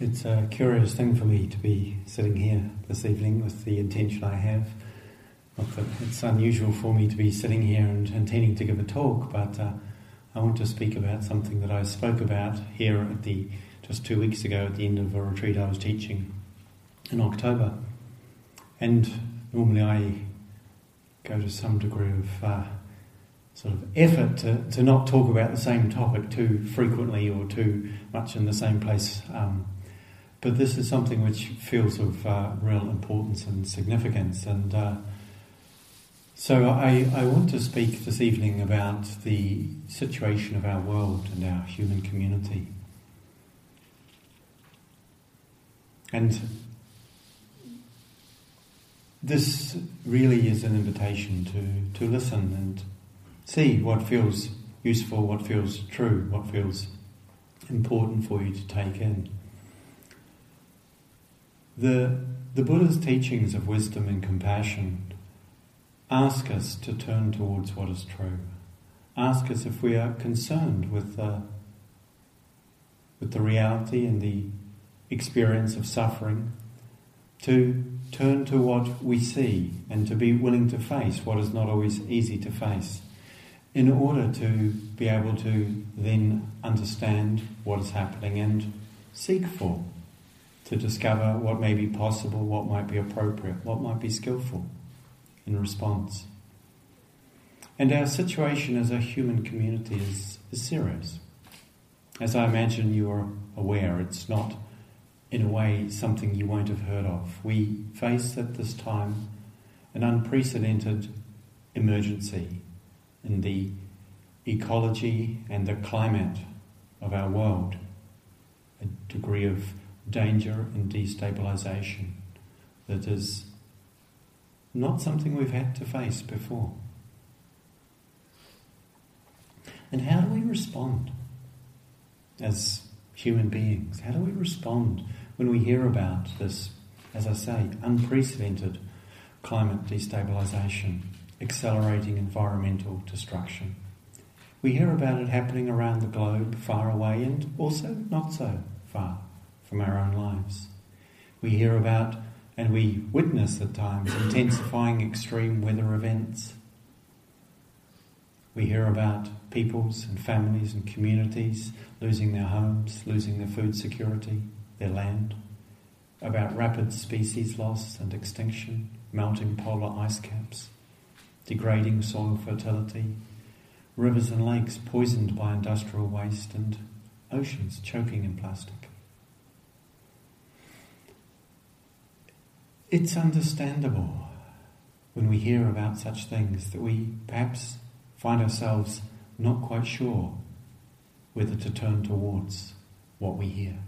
It's a curious thing for me to be sitting here this evening with the intention I have. Not that it's unusual for me to be sitting here and intending to give a talk, but uh, I want to speak about something that I spoke about here at the just two weeks ago at the end of a retreat I was teaching in October. And normally I go to some degree of uh, sort of effort to, to not talk about the same topic too frequently or too much in the same place. Um, but this is something which feels of uh, real importance and significance. And uh, so I, I want to speak this evening about the situation of our world and our human community. And this really is an invitation to, to listen and see what feels useful, what feels true, what feels important for you to take in. The, the Buddha's teachings of wisdom and compassion ask us to turn towards what is true. Ask us if we are concerned with the, with the reality and the experience of suffering, to turn to what we see and to be willing to face what is not always easy to face in order to be able to then understand what is happening and seek for to discover what may be possible, what might be appropriate, what might be skillful in response. And our situation as a human community is, is serious. As I imagine you are aware, it's not in a way something you won't have heard of. We face at this time an unprecedented emergency in the ecology and the climate of our world, a degree of danger and destabilization that is not something we've had to face before. And how do we respond as human beings? How do we respond when we hear about this, as I say, unprecedented climate destabilization, accelerating environmental destruction? We hear about it happening around the globe, far away, and also not so far from our own lives. We hear about and we witness at times intensifying extreme weather events. We hear about peoples and families and communities losing their homes, losing their food security, their land, about rapid species loss and extinction, melting polar ice caps, degrading soil fertility, rivers and lakes poisoned by industrial waste, and oceans choking in plastic. It's understandable when we hear about such things that we perhaps find ourselves not quite sure whether to turn towards what we hear.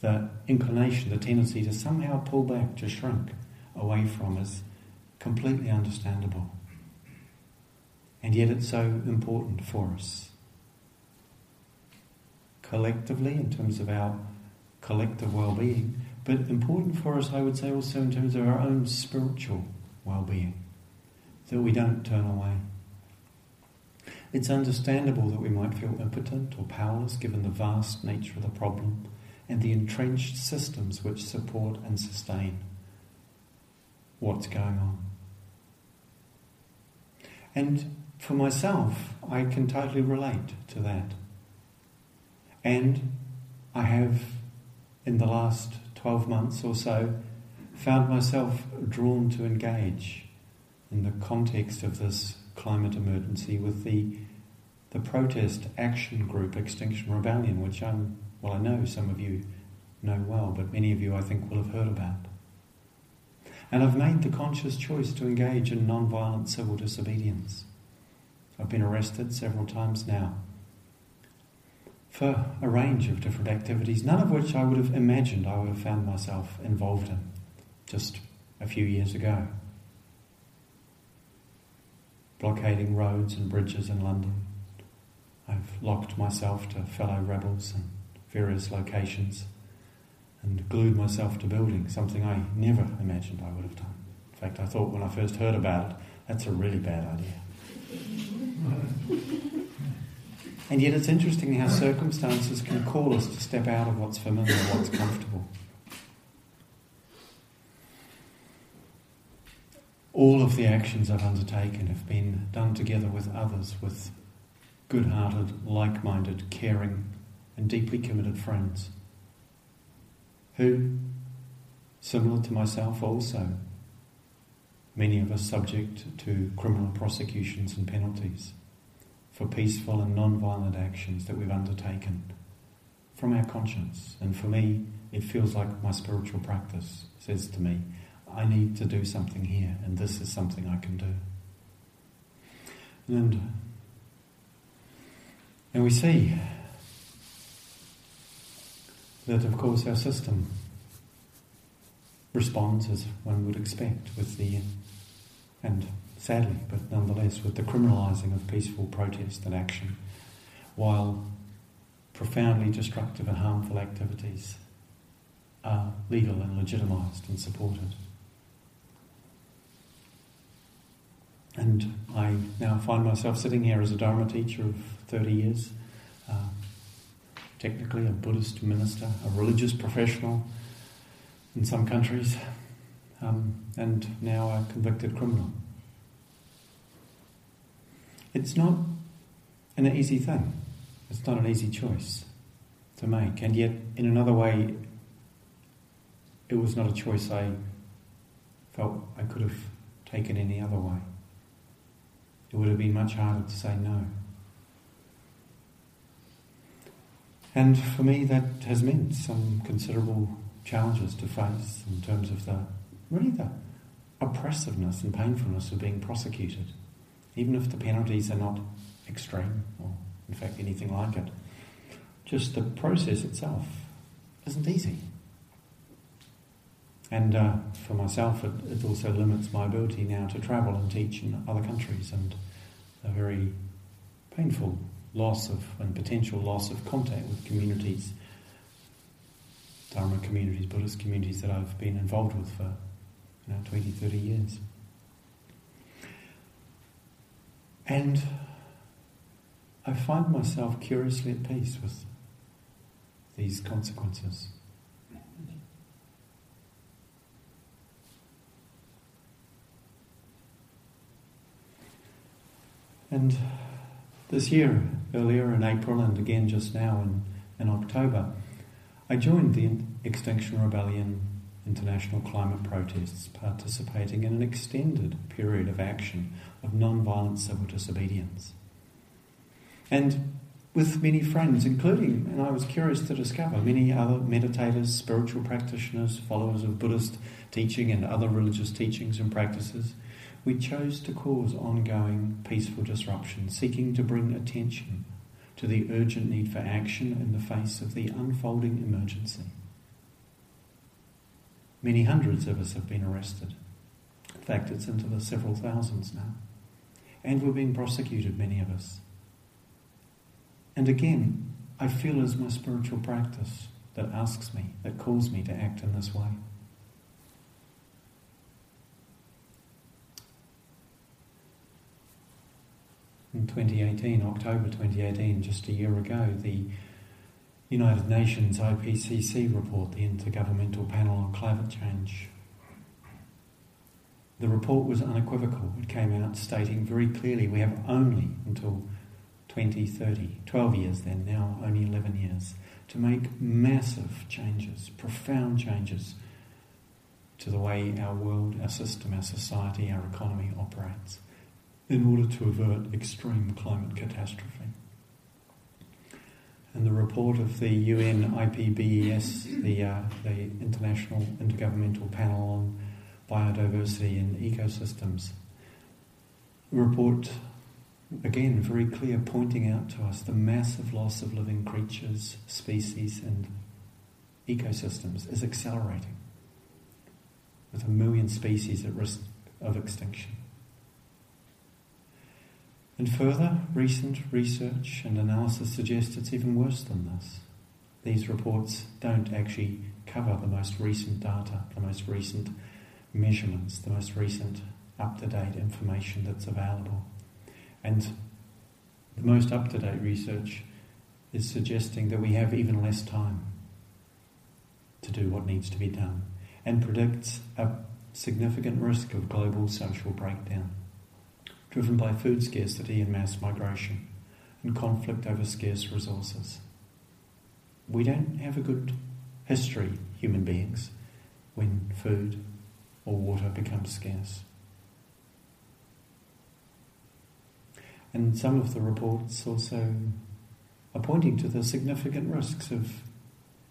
The inclination, the tendency to somehow pull back, to shrink away from is completely understandable. And yet it's so important for us. Collectively, in terms of our collective well being, but important for us, I would say, also in terms of our own spiritual well being, that we don't turn away. It's understandable that we might feel impotent or powerless given the vast nature of the problem and the entrenched systems which support and sustain what's going on. And for myself, I can totally relate to that. And I have, in the last 12 months or so, found myself drawn to engage in the context of this climate emergency with the, the protest action group Extinction Rebellion, which I'm, well, I know some of you know well, but many of you I think will have heard about. And I've made the conscious choice to engage in non-violent civil disobedience. I've been arrested several times now for a range of different activities, none of which I would have imagined I would have found myself involved in just a few years ago. Blockading roads and bridges in London. I've locked myself to fellow rebels in various locations and glued myself to buildings, something I never imagined I would have done. In fact, I thought when I first heard about it, that's a really bad idea. And yet it's interesting how circumstances can call us to step out of what's familiar, what's comfortable. All of the actions I've undertaken have been done together with others, with good hearted, like minded, caring, and deeply committed friends who, similar to myself also, many of us subject to criminal prosecutions and penalties for peaceful and non-violent actions that we've undertaken from our conscience. And for me, it feels like my spiritual practice says to me, I need to do something here, and this is something I can do. And, and we see that, of course, our system responds as one would expect with the, and sadly, but nonetheless, with the criminalising of peaceful protest and action, while profoundly destructive and harmful activities are legal and legitimised and supported. And I now find myself sitting here as a Dharma teacher of 30 years, uh, technically a Buddhist minister, a religious professional in some countries, um, and now a convicted criminal. It's not an easy thing. It's not an easy choice to make. And yet, in another way, it was not a choice I felt I could have taken any other way it would have been much harder to say no. And for me, that has meant some considerable challenges to face in terms of the really the oppressiveness and painfulness of being prosecuted, even if the penalties are not extreme or, in fact, anything like it. Just the process itself isn't easy. And uh, for myself, it, it, also limits my ability now to travel and teach in other countries, and a very painful loss of and potential loss of contact with communities, Dharma communities, Buddhist communities that I've been involved with for you know, 20, 30 years. And I find myself curiously at peace with these consequences. And this year, earlier in April and again just now in, in October, I joined the Extinction Rebellion international climate protests, participating in an extended period of action of non-violent civil disobedience. And with many friends, including, and I was curious to discover, many other meditators, spiritual practitioners, followers of Buddhist teaching and other religious teachings and practices, we chose to cause ongoing peaceful disruption, seeking to bring attention to the urgent need for action in the face of the unfolding emergency. Many hundreds of us have been arrested. In fact, it's into the several thousands now. And we're being prosecuted, many of us. And again, I feel as my spiritual practice that asks me, that calls me to act in this way. in 2018, October 2018, just a year ago, the United Nations IPCC report, the Intergovernmental Panel on Climate Change. The report was unequivocal. It came out stating very clearly we have only until 2030, 12 years then, now only 11 years, to make massive changes, profound changes to the way our world, our system, our society, our economy operates in order to avert extreme climate catastrophe. And the report of the UN IPBES, the, uh, the International Intergovernmental Panel on Biodiversity and Ecosystems, report again very clear, pointing out to us the massive loss of living creatures, species, and ecosystems is accelerating, with a million species at risk of extinction. And further, recent research and analysis suggests it's even worse than this. These reports don't actually cover the most recent data, the most recent measurements, the most recent up to date information that's available. And the most up to date research is suggesting that we have even less time to do what needs to be done and predicts a significant risk of global social breakdown, driven by food scarcity and mass migration, and conflict over scarce resources. We don't have a good history, human beings, when food or water becomes scarce. And some of the reports also are pointing to the significant risks of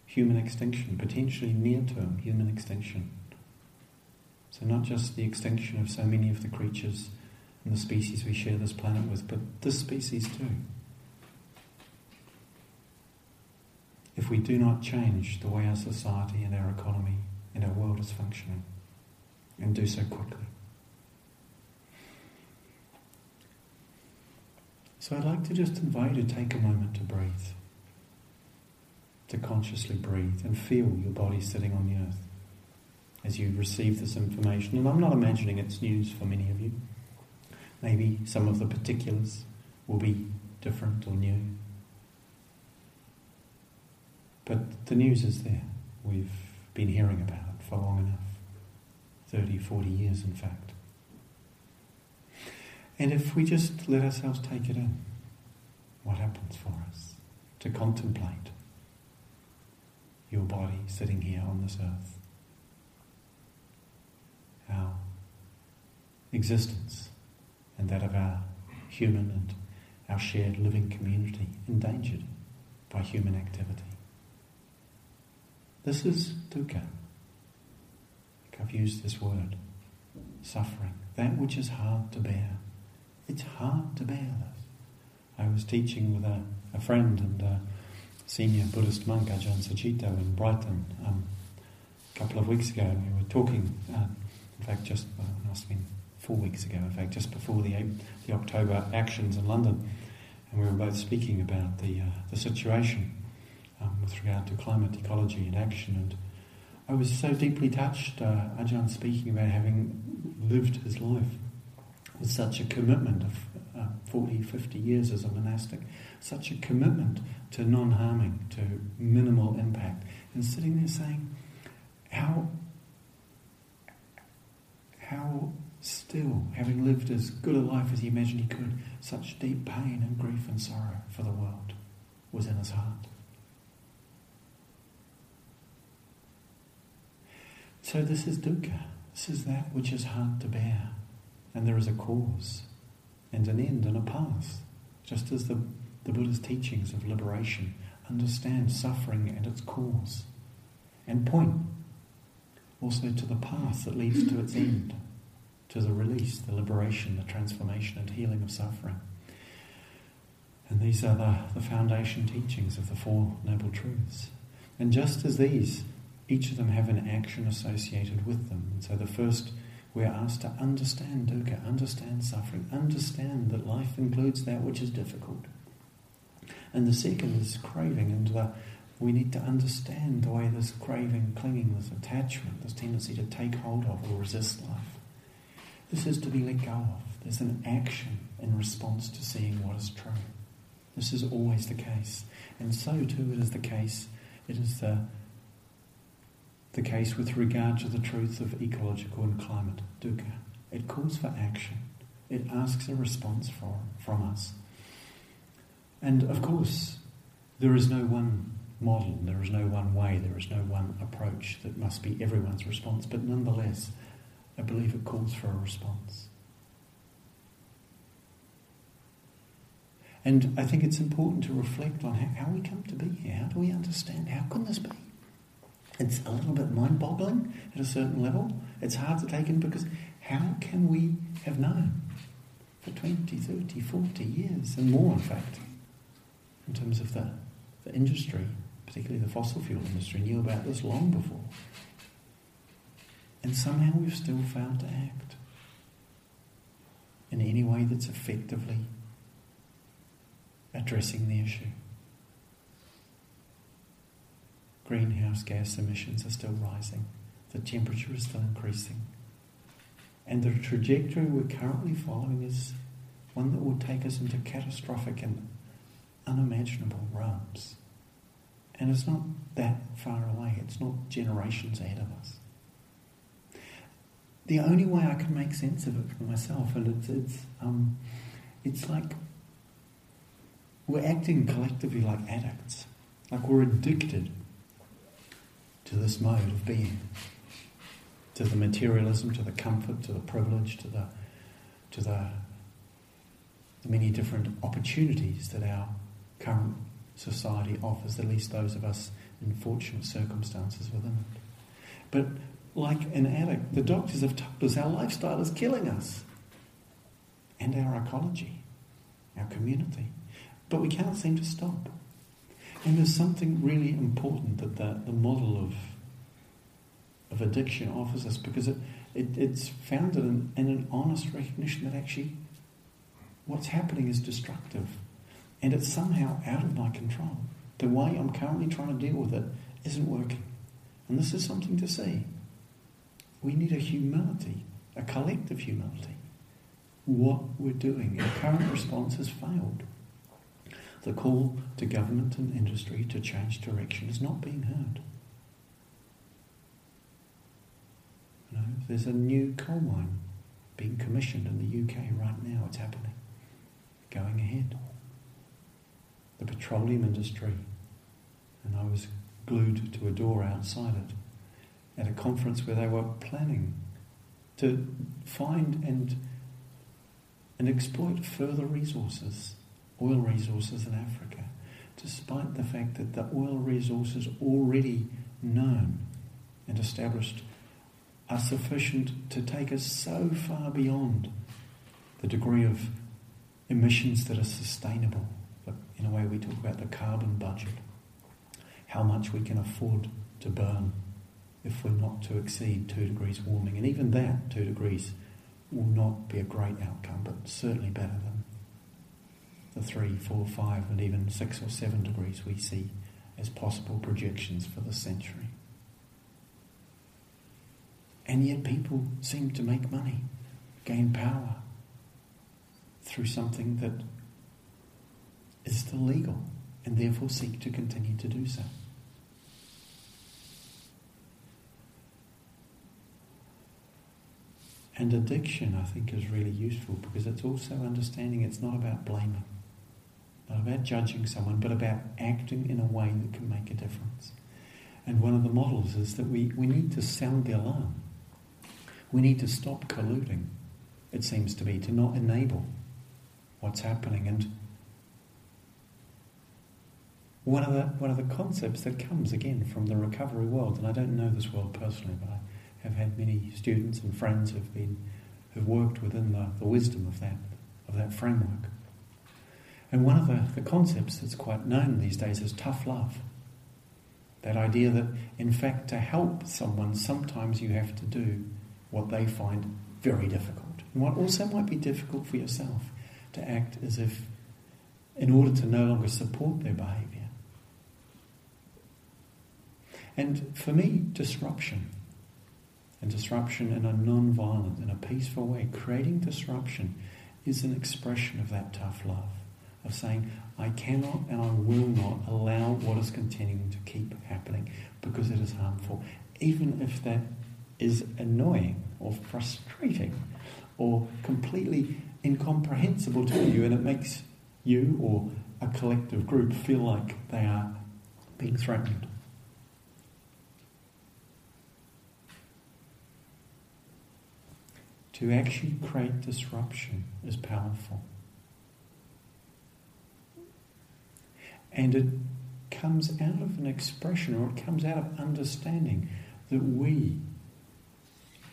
human extinction, potentially near term human extinction. So, not just the extinction of so many of the creatures and the species we share this planet with, but this species too. If we do not change the way our society and our economy and our world is functioning, and do so quickly. So I'd like to just invite you to take a moment to breathe, to consciously breathe and feel your body sitting on the earth as you receive this information. And I'm not imagining it's news for many of you. Maybe some of the particulars will be different or new. But the news is there. We've been hearing about it for long enough 30, 40 years, in fact. And if we just let ourselves take it in, what happens for us? To contemplate your body sitting here on this earth, our existence and that of our human and our shared living community endangered by human activity. This is dukkha. I've used this word suffering, that which is hard to bear. It's hard to bear this. I was teaching with a, a friend and a senior Buddhist monk, Ajahn Sucitto, in Brighton um, a couple of weeks ago. We were talking, uh, in fact, just, well, it must have been four weeks ago, in fact, just before the, the October actions in London. And we were both speaking about the, uh, the situation um, with regard to climate ecology and action. And I was so deeply touched, uh, Ajahn speaking about having lived his life with such a commitment of uh, 40, 50 years as a monastic, such a commitment to non harming, to minimal impact, and sitting there saying, how, how still, having lived as good a life as he imagined he could, such deep pain and grief and sorrow for the world was in his heart. So, this is dukkha. This is that which is hard to bear. And there is a cause and an end and a path. Just as the, the Buddha's teachings of liberation understand suffering and its cause and point also to the path that leads to its end, to the release, the liberation, the transformation and healing of suffering. And these are the, the foundation teachings of the Four Noble Truths. And just as these, each of them have an action associated with them. And so the first we are asked to understand dukkha, understand suffering, understand that life includes that which is difficult. And the second is craving, and the, we need to understand the way this craving, clinging, this attachment, this tendency to take hold of or resist life. This is to be let go of. There's an action in response to seeing what is true. This is always the case. And so too it is the case. It is the the case with regard to the truth of ecological and climate dukkha. It calls for action. It asks a response for, from us. And of course, there is no one model, there is no one way, there is no one approach that must be everyone's response, but nonetheless, I believe it calls for a response. And I think it's important to reflect on how, how we come to be here. How do we understand? How can this be? It's a little bit mind boggling at a certain level. It's hard to take in because how can we have known for 20, 30, 40 years and more, in fact, in terms of the, the industry, particularly the fossil fuel industry, knew about this long before. And somehow we've still failed to act in any way that's effectively addressing the issue greenhouse gas emissions are still rising, the temperature is still increasing. And the trajectory we're currently following is one that will take us into catastrophic and unimaginable realms. And it's not that far away, it's not generations ahead of us. the only way I can make sense of it for myself, and it's it's um, it's like we're acting collectively like addicts, like we're addicted to this mode of being, to the materialism, to the comfort, to the privilege, to the to the, many different opportunities that our current society offers, at least those of us in fortunate circumstances within it. But like an addict, the doctors have told us our lifestyle is killing us and our ecology, our community. But we can't seem to stop. And there's something really important that the, the model of, of addiction offers us because it, it, it's founded in, in an honest recognition that actually what's happening is destructive and it's somehow out of my control. The way I'm currently trying to deal with it isn't working. And this is something to see. We need a humility, a collective humility. What we're doing, our current response has failed. The call to government and industry to change direction is not being heard. You know, there's a new coal mine being commissioned in the UK right now. It's happening, going ahead. The petroleum industry, and I was glued to a door outside it at a conference where they were planning to find and and exploit further resources, oil resources in Africa, despite the fact that the oil resources already known and established are sufficient to take us so far beyond the degree of emissions that are sustainable. But in a way, we talk about the carbon budget, how much we can afford to burn if we're not to exceed two degrees warming. And even that, two degrees, will not be a great outcome, but certainly better than the three, four, five, and even six or seven degrees we see as possible projections for the century. And yet people seem to make money, gain power through something that is still legal and therefore seek to continue to do so. And addiction, I think, is really useful because it's also understanding it's not about blaming, not about judging someone, but about acting in a way that can make a difference. And one of the models is that we, we need to sound the alarm. We need to stop colluding, it seems to be, to not enable what's happening. And one of the one of the concepts that comes again from the recovery world, and I don't know this world personally, but I have had many students and friends who've been who've worked within the, the wisdom of that of that framework. And one of the, the concepts that's quite known these days is tough love. That idea that, in fact, to help someone, sometimes you have to do what they find very difficult. And what also might be difficult for yourself, to act as if, in order to no longer support their behaviour. And for me, disruption and disruption in a non-violent, in a peaceful way. Creating disruption is an expression of that tough love, of saying, I cannot and I will not allow what is continuing to keep happening because it is harmful, even if that is annoying or frustrating or completely incomprehensible to you and it makes you or a collective group feel like they are being threatened. to actually create disruption is powerful. And it comes out of an expression or it comes out of understanding that we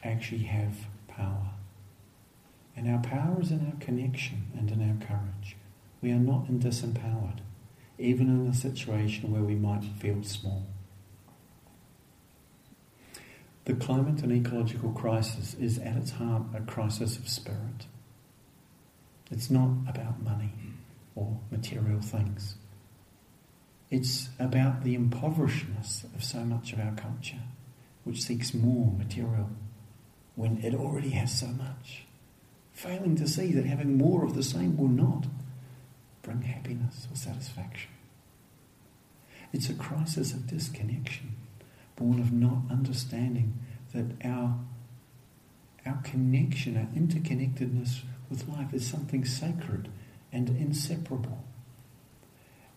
actually have power. And our power is in our connection and in our courage. We are not disempowered, even in a situation where we might feel small. The climate and ecological crisis is at its heart a crisis of spirit. It's not about money or material things. It's about the impoverishedness of so much of our culture, which seeks more material when it already has so much, failing to see that having more of the same will not bring happiness or satisfaction. It's a crisis of disconnection born of not understanding that our, our connection, our interconnectedness with life is something sacred and inseparable.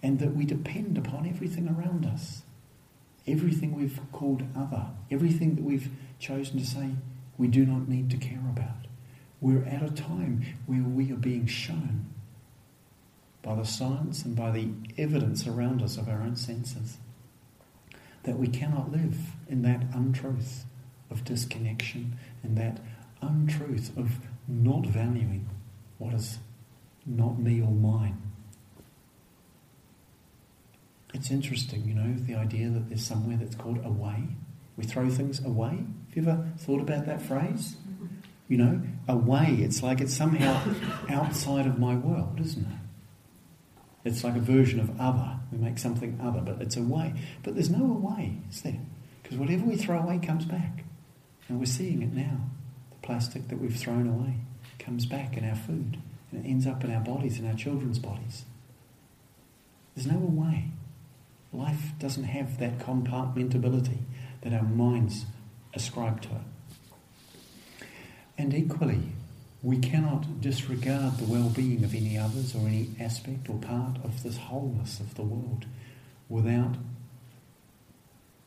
And that we depend upon everything around us. Everything we've called other, everything that we've chosen to say we do not need to care about. We're at a time where we are being shown by the science and by the evidence around us of our own senses that we cannot live in that untruth of disconnection and that untruth of not valuing what is not me or mine. It's interesting, you know, the idea that there's somewhere that's called away. We throw things away. Have you ever thought about that phrase? You know, away. It's like it's somehow outside of my world, isn't it? It's like a version of other. We make something other, but it's away. But there's no away, is there? Because whatever we throw away comes back. And we're seeing it now. The plastic that we've thrown away comes back in our food. And it ends up in our bodies, in our children's bodies. There's no away. Life doesn't have that compartmentability that our minds ascribe to it. And equally, we cannot disregard the well being of any others or any aspect or part of this wholeness of the world without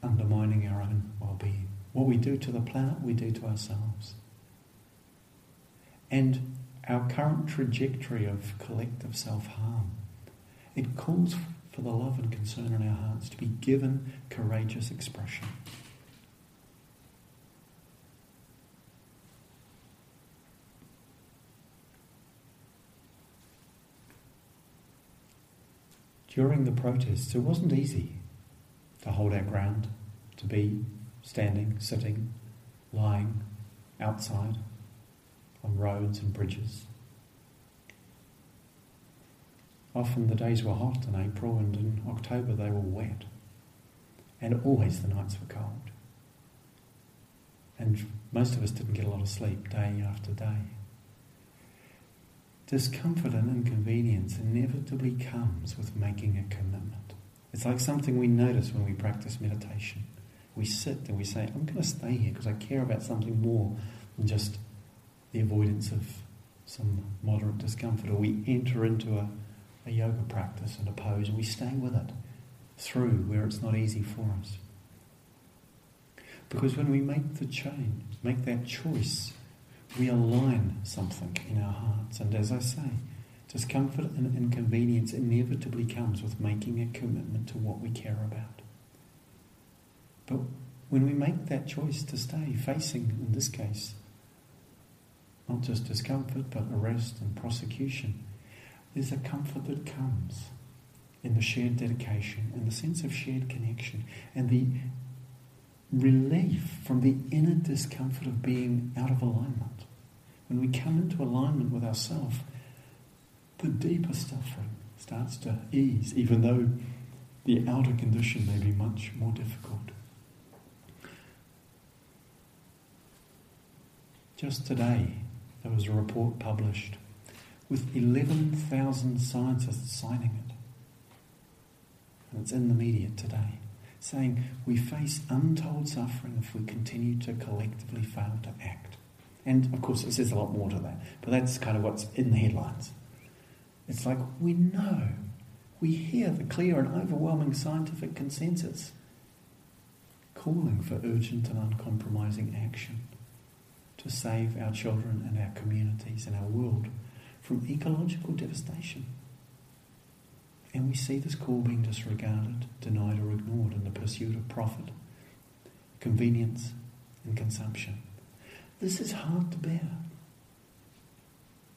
undermining our own well being. What we do to the planet, we do to ourselves. And our current trajectory of collective self harm, it calls for the love and concern in our hearts to be given courageous expression. During the protests, it wasn't easy to hold our ground, to be standing, sitting, lying outside on roads and bridges. Often the days were hot in April and in October they were wet. And always the nights were cold. And most of us didn't get a lot of sleep day after day. Discomfort and inconvenience inevitably comes with making a commitment. It's like something we notice when we practice meditation. We sit and we say, I'm going to stay here because I care about something more than just the avoidance of some moderate discomfort. Or we enter into a a yoga practice and a pose, we stay with it through where it's not easy for us. Because when we make the change, make that choice, we align something in our hearts. And as I say, discomfort and inconvenience inevitably comes with making a commitment to what we care about. But when we make that choice to stay facing, in this case, not just discomfort, but arrest and prosecution, there's a comfort that comes in the shared dedication and the sense of shared connection and the relief from the inner discomfort of being out of alignment. When we come into alignment with ourselves, the deeper suffering starts to ease, even though the outer condition may be much more difficult. Just today, there was a report published with 11,000 scientists signing it. And it's in the media today, saying we face untold suffering if we continue to collectively fail to act. And of course, it says a lot more to that, but that's kind of what's in the headlines. It's like we know, we hear the clear and overwhelming scientific consensus calling for urgent and uncompromising action to save our children and our communities and our world from ecological devastation. And we see this call being disregarded, denied, or ignored in the pursuit of profit, convenience, and consumption. This is hard to bear.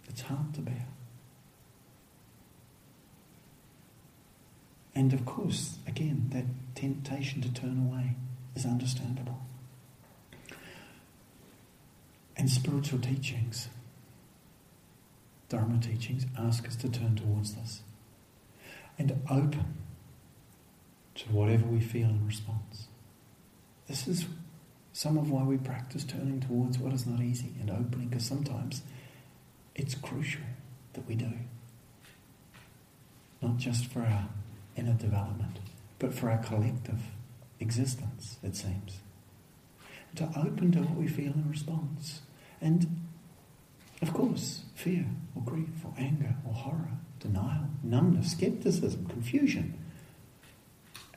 It's hard to bear. And of course, again, that temptation to turn away is understandable. And spiritual teachings Dharma teachings ask us to turn towards this and open to whatever we feel in response. This is some of why we practice turning towards what is not easy and opening, because sometimes it's crucial that we do. Not just for our inner development, but for our collective existence, it seems. To open to what we feel in response And of course, fear or grief or anger or horror, denial, numbness, skepticism, confusion,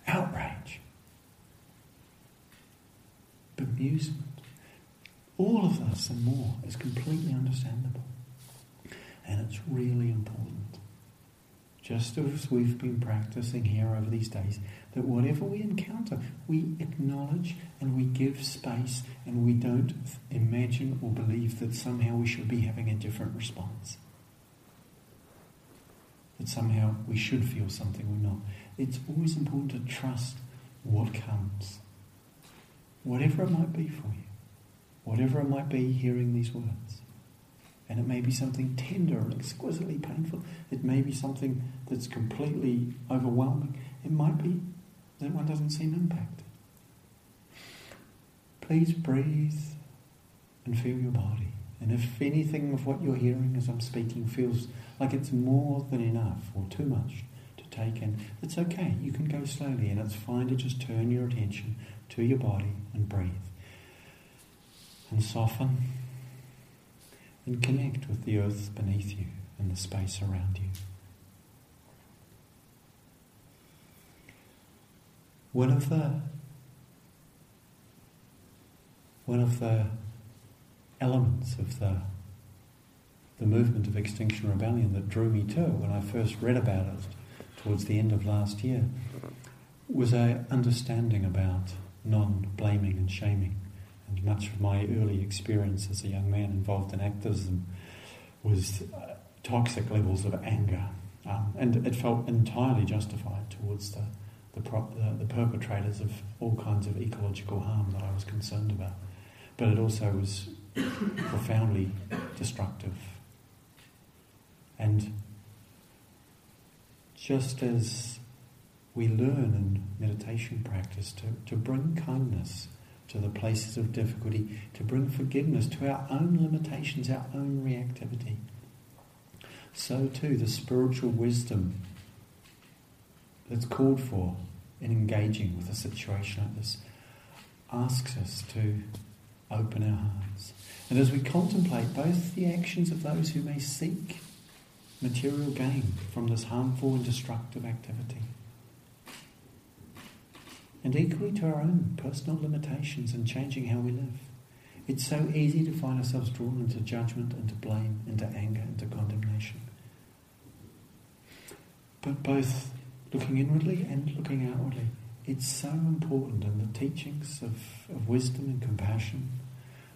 outrage, bemusement. All of this and more is completely understandable. And it's really important, just as we've been practicing here over these days, that whatever we encounter, we acknowledge and we give space and we don't imagine or believe that somehow we should be having a different response. That somehow we should feel something we're not. It's always important to trust what comes, whatever it might be for you, whatever it might be hearing these words. And it may be something tender and exquisitely painful. It may be something that's completely overwhelming. It might be that one doesn't seem impacted. Please breathe and feel your body. And if anything of what you're hearing as I'm speaking feels like it's more than enough or too much to take in, it's okay. You can go slowly and it's fine to just turn your attention to your body and breathe. And soften and connect with the earth beneath you and the space around you. One of the one of the elements of the the movement of Extinction Rebellion that drew me to it when I first read about it towards the end of last year was a understanding about non-blaming and shaming. And much of my early experience as a young man involved in activism was uh, toxic levels of anger. Um, and it felt entirely justified towards the, the, pro- the, the perpetrators of all kinds of ecological harm that I was concerned about. But it also was profoundly destructive. And just as we learn in meditation practice to, to bring kindness to the places of difficulty, to bring forgiveness to our own limitations, our own reactivity. So too, the spiritual wisdom that's called for in engaging with a situation like this asks us to open our hearts. And as we contemplate both the actions of those who may seek material gain from this harmful and destructive activity, and equally to our own personal limitations and changing how we live. It's so easy to find ourselves drawn into judgment, into blame, into anger, into condemnation. But both looking inwardly and looking outwardly, it's so important in the teachings of, of wisdom and compassion.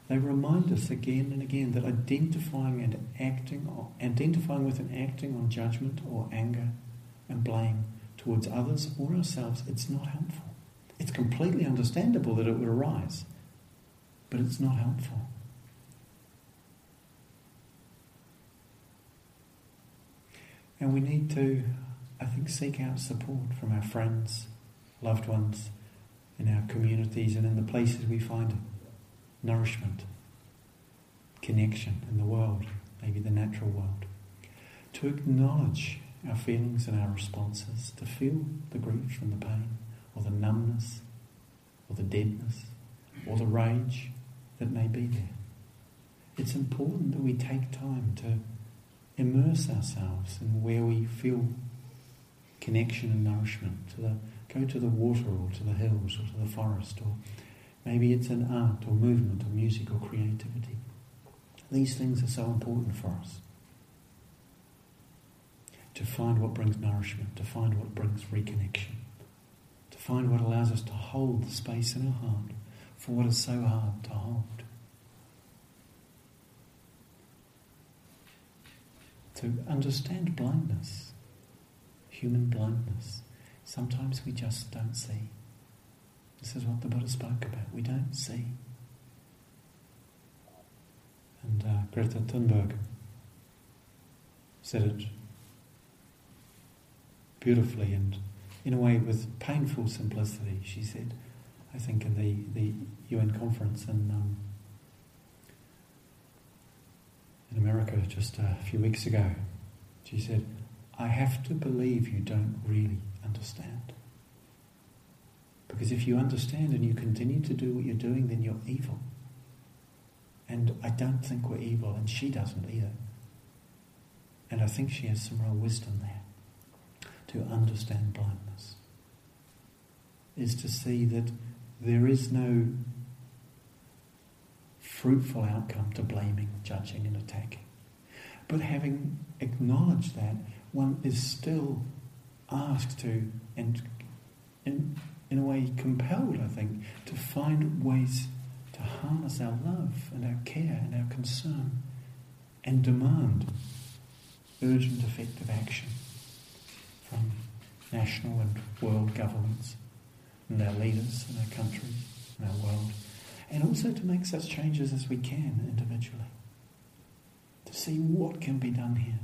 They remind us again and again that identifying and acting, identifying with and acting on judgment or anger and blame towards others or ourselves, it's not helpful. It's completely understandable that it would arise, but it's not helpful. And we need to, I think, seek out support from our friends, loved ones, in our communities and in the places we find nourishment, connection in the world, maybe the natural world. To acknowledge our feelings and our responses, to feel the grief and the pain or the numbness, or the deadness, or the rage that may be there. It's important that we take time to immerse ourselves in where we feel connection and nourishment. To the, go to the water or to the hills or to the forest, or maybe it's an art or movement or music or creativity. These things are so important for us. To find what brings nourishment, to find what brings reconnection find what allows us to hold the space in our heart for what is so hard to hold. To understand blindness, human blindness, sometimes we just don't see. This is what the Buddha spoke about. We don't see. And uh, Greta Thunberg said it beautifully and in a way with painful simplicity, she said, I think in the, the UN conference in, um, in America just a few weeks ago. She said, I have to believe you don't really understand. Because if you understand and you continue to do what you're doing, then you're evil. And I don't think we're evil, and she doesn't either. And I think she has some real wisdom there to understand blindness. Is to see that there is no fruitful outcome to blaming, judging, and attacking. But having acknowledged that, one is still asked to, and in, in a way compelled, I think, to find ways to harness our love and our care and our concern and demand urgent, effective action from national and world governments and our leaders and our country and our world and also to make such changes as we can individually, to see what can be done here.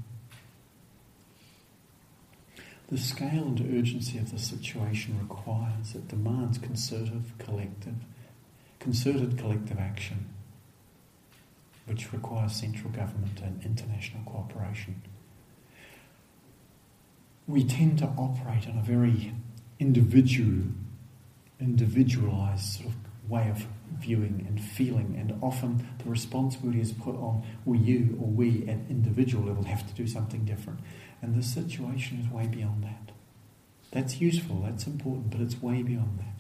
The scale and urgency of the situation requires, it demands concerted collective, concerted collective action, which requires central government and international cooperation. We tend to operate in a very individual, individualized sort of way of viewing and feeling, and often the responsibility is put on, well, you or we at individual level have to do something different. And the situation is way beyond that. That's useful, that's important, but it's way beyond that.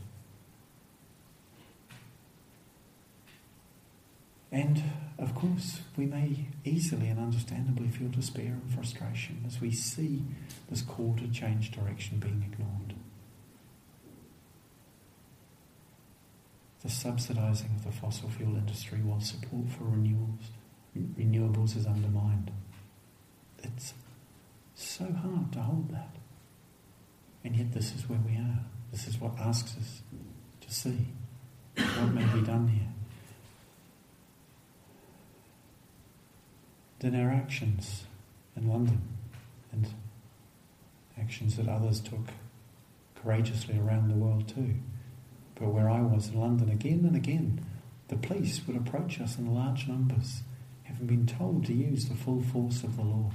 And of course, we may easily and understandably feel despair and frustration as we see this call to change direction being ignored. The subsidising of the fossil fuel industry while support for renewables, renewables is undermined. It's so hard to hold that. And yet this is where we are. This is what asks us to see what may be done here. Then our actions in London and actions that others took courageously around the world too. But where I was in London again and again, the police would approach us in large numbers, having been told to use the full force of the law.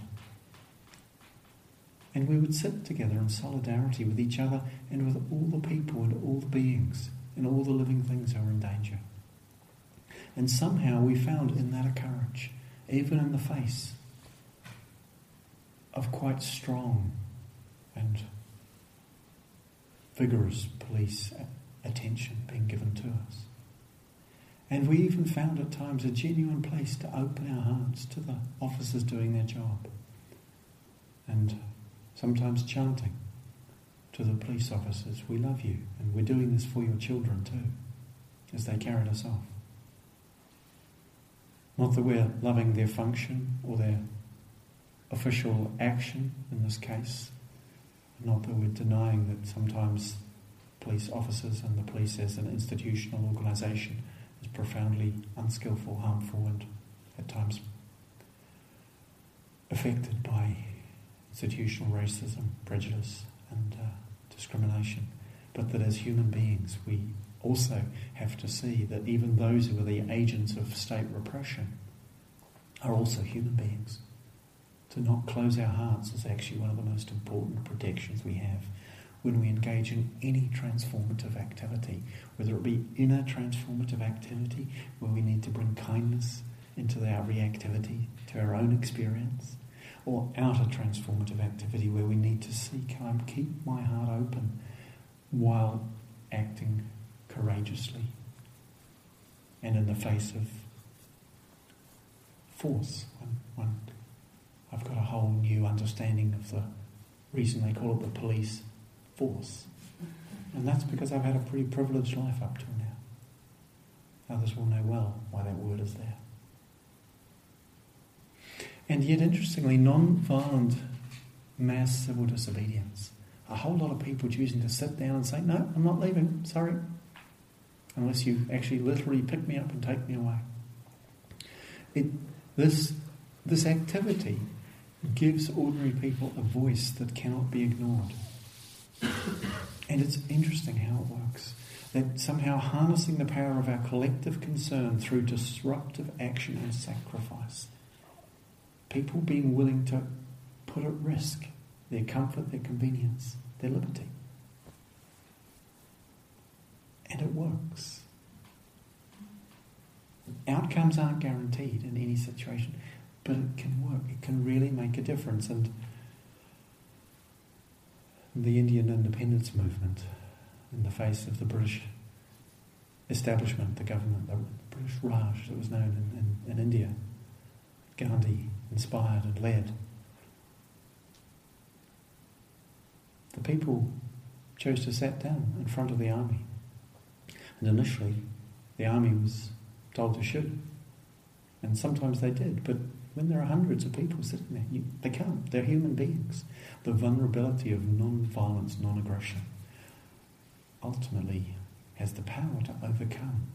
And we would sit together in solidarity with each other and with all the people and all the beings and all the living things who are in danger. And somehow we found in that a courage, even in the face of quite strong and vigorous police attention being given to us. And we even found at times a genuine place to open our hearts to the officers doing their job. And sometimes chanting to the police officers, We love you, and we're doing this for your children too, as they carried us off. Not that we're loving their function or their official action in this case, not that we're denying that sometimes police officers and the police as an institutional organisation is profoundly unskillful, harmful, and at times affected by institutional racism, prejudice, and uh, discrimination. But that as human beings, we also have to see that even those who are the agents of state repression are also human beings. To not close our hearts is actually one of the most important protections we have when we engage in any transformative activity, whether it be inner transformative activity where we need to bring kindness into our reactivity to our own experience, or outer transformative activity where we need to see can I keep my heart open while acting courageously and in the face of force. When, when I've got a whole new understanding of the reason they call it the police force. And that's because I've had a pretty privileged life up till now. Others will know well why that word is there. And yet, interestingly, non violent mass civil disobedience. A whole lot of people choosing to sit down and say, No, I'm not leaving, sorry. Unless you actually literally pick me up and take me away. It, this, this activity gives ordinary people a voice that cannot be ignored. And it's interesting how it works. That somehow harnessing the power of our collective concern through disruptive action and sacrifice, people being willing to put at risk their comfort, their convenience, their liberty. And it works. outcomes aren't guaranteed in any situation, but it can work. It can really make a difference. And the Indian independence movement, in the face of the British establishment, the government, the British Raj that was known in, in, in India, Gandhi inspired and led. The people chose to sit down in front of the army. And initially, the army was told to shoot. And sometimes they did, but when there are hundreds of people sitting there, you, they can't. They're human beings. The vulnerability of non violence, non aggression, ultimately has the power to overcome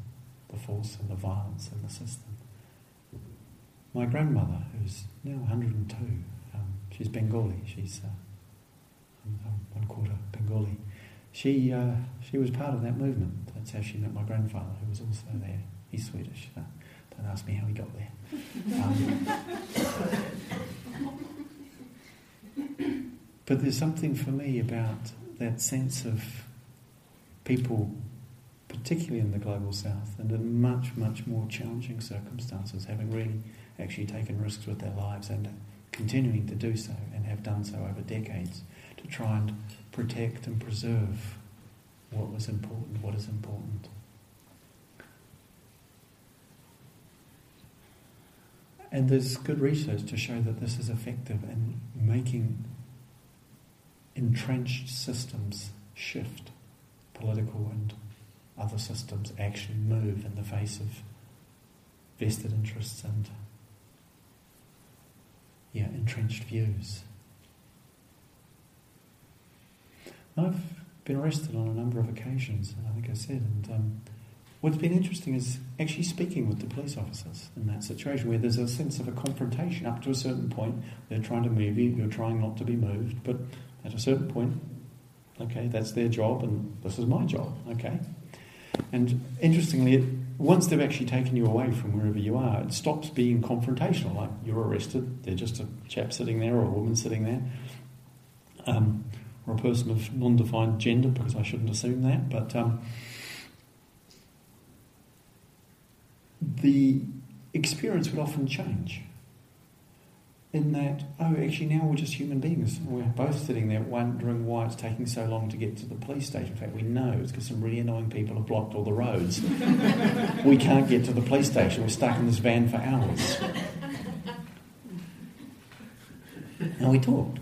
the force and the violence in the system. My grandmother, who's now 102, um, she's Bengali, she's uh, one quarter Bengali. She, uh, she was part of that movement. That's how she met my grandfather, who was also there. He's Swedish. Uh, don't ask me how he got there. Um, but there's something for me about that sense of people, particularly in the global south, and in much, much more challenging circumstances, having really actually taken risks with their lives and continuing to do so and have done so over decades to try and protect and preserve what was important, what is important. And there's good research to show that this is effective in making entrenched systems shift, political and other systems actually move in the face of vested interests and yeah, entrenched views. I've been arrested on a number of occasions, I think I said, and um, what's been interesting is actually speaking with the police officers in that situation where there's a sense of a confrontation up to a certain point. They're trying to move you, you're trying not to be moved, but at a certain point, okay, that's their job and this is my job, okay? And interestingly, once they've actually taken you away from wherever you are, it stops being confrontational. Like you're arrested, they're just a chap sitting there or a woman sitting there. Um, or a person of non defined gender, because I shouldn't assume that, but um, the experience would often change. In that, oh, actually, now we're just human beings. We're both sitting there wondering why it's taking so long to get to the police station. In fact, we know it's because some really annoying people have blocked all the roads. we can't get to the police station. We're stuck in this van for hours. and we talked.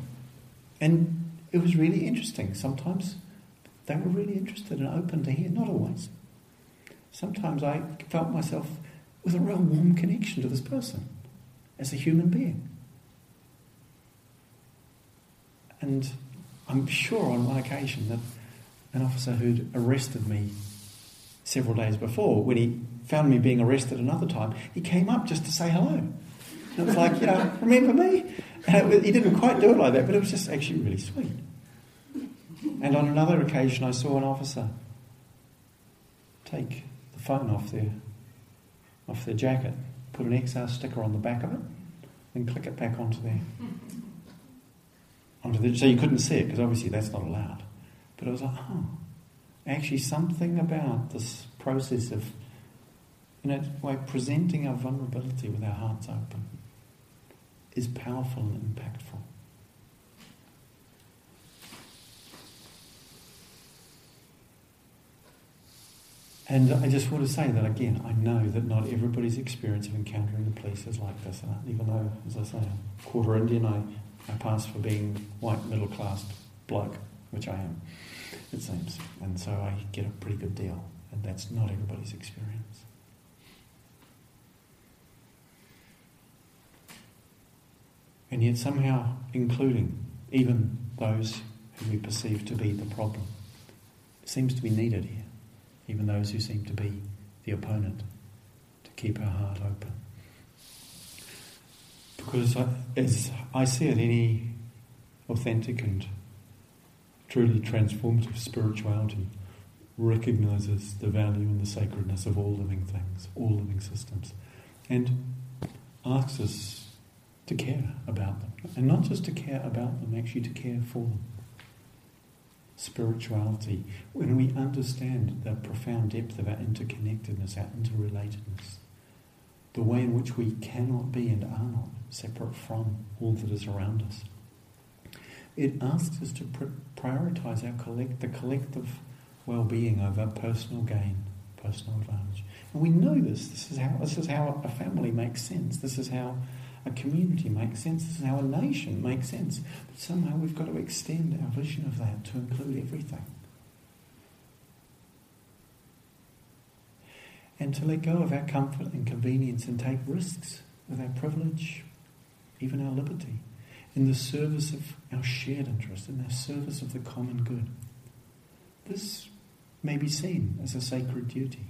And it was really interesting. Sometimes they were really interested and open to hear, not always. Sometimes I felt myself with a real warm connection to this person as a human being. And I'm sure on one occasion that an officer who'd arrested me several days before, when he found me being arrested another time, he came up just to say hello. And it was like, you know, remember me? And he didn't quite do it like that, but it was just actually really sweet. And on another occasion, I saw an officer take the phone off their, off their jacket, put an XR sticker on the back of it, and click it back onto their, onto the, so you couldn't see it because obviously that's not allowed. But it was like, oh, actually something about this process of, you know, by presenting our vulnerability with our hearts open is powerful and impactful. And I just want to say that again, I know that not everybody's experience of encountering the police is like this. And even though, as I say, I'm quarter Indian, I, I pass for being white, middle class bloke, which I am, it seems. And so I get a pretty good deal. And that's not everybody's experience. and yet somehow including even those who we perceive to be the problem. seems to be needed here, even those who seem to be the opponent, to keep our heart open. Because as I see it, any authentic and truly transformative spirituality recognizes the value and the sacredness of all living things, all living systems, and asks us to care about them. And not just to care about them, actually to care for them. Spirituality, when we understand the profound depth of our interconnectedness, our interrelatedness, the way in which we cannot be and are not separate from all that is around us. It asks us to prioritize our collect, the collective well-being over personal gain, personal advantage. And we know this. This is how this is how a family makes sense. This is how a community makes sense. This is how a nation makes sense. But somehow we've got to extend our vision of that to include everything. And to let go of our comfort and convenience and take risks with our privilege, even our liberty, in the service of our shared interest, in the service of the common good. This may be seen as a sacred duty.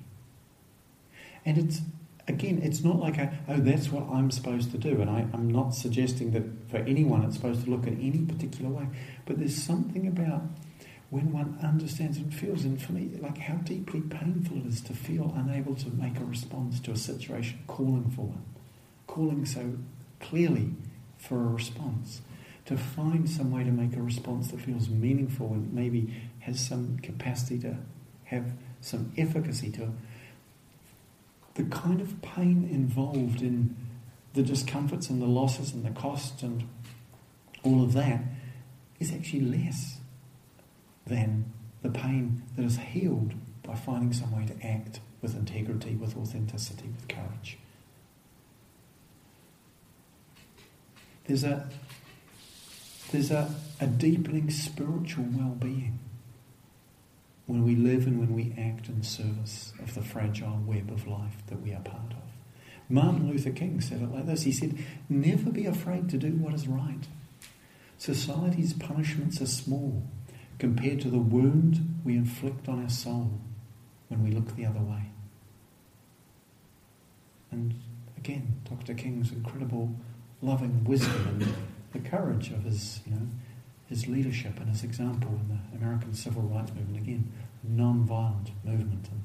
And it's, again, it's not like, a, oh, that's what I'm supposed to do. And I, I'm not suggesting that for anyone it's supposed to look in any particular way. But there's something about when one understands and feels, and for me, like how deeply painful it is to feel unable to make a response to a situation calling for one, calling so clearly for a response. To find some way to make a response that feels meaningful and maybe has some capacity to have some efficacy to it. The kind of pain involved in the discomforts and the losses and the costs and all of that is actually less than the pain that is healed by finding some way to act with integrity, with authenticity, with courage. There's a, there's a, a deepening spiritual well being when we live and when we act in service of the fragile web of life that we are part of. Martin Luther King said it like this He said, Never be afraid to do what is right. Society's punishments are small compared to the wound we inflict on our soul when we look the other way. And again, Dr. King's incredible loving wisdom and the courage of his, you know, his leadership and his example in the American civil rights movement, again, non-violent movement, and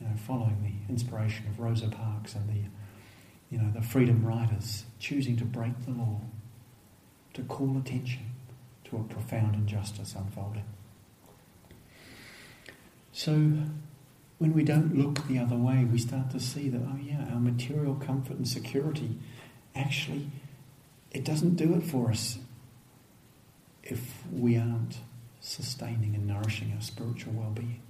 you know, following the inspiration of Rosa Parks and the, you know, the freedom riders, choosing to break the law, to call attention to a profound injustice unfolding. So, when we don't look the other way, we start to see that, oh yeah, our material comfort and security actually, it doesn't do it for us if we aren't sustaining and nourishing our spiritual well being.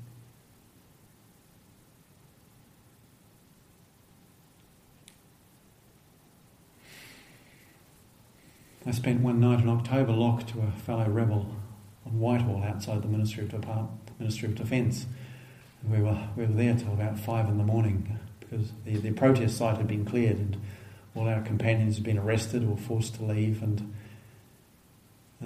I spent one night in October locked to a fellow rebel on Whitehall outside the Ministry of, Depart- Ministry of Defence. And we were, we were there till about five in the morning because the, the protest site had been cleared and all our companions had been arrested or forced to leave and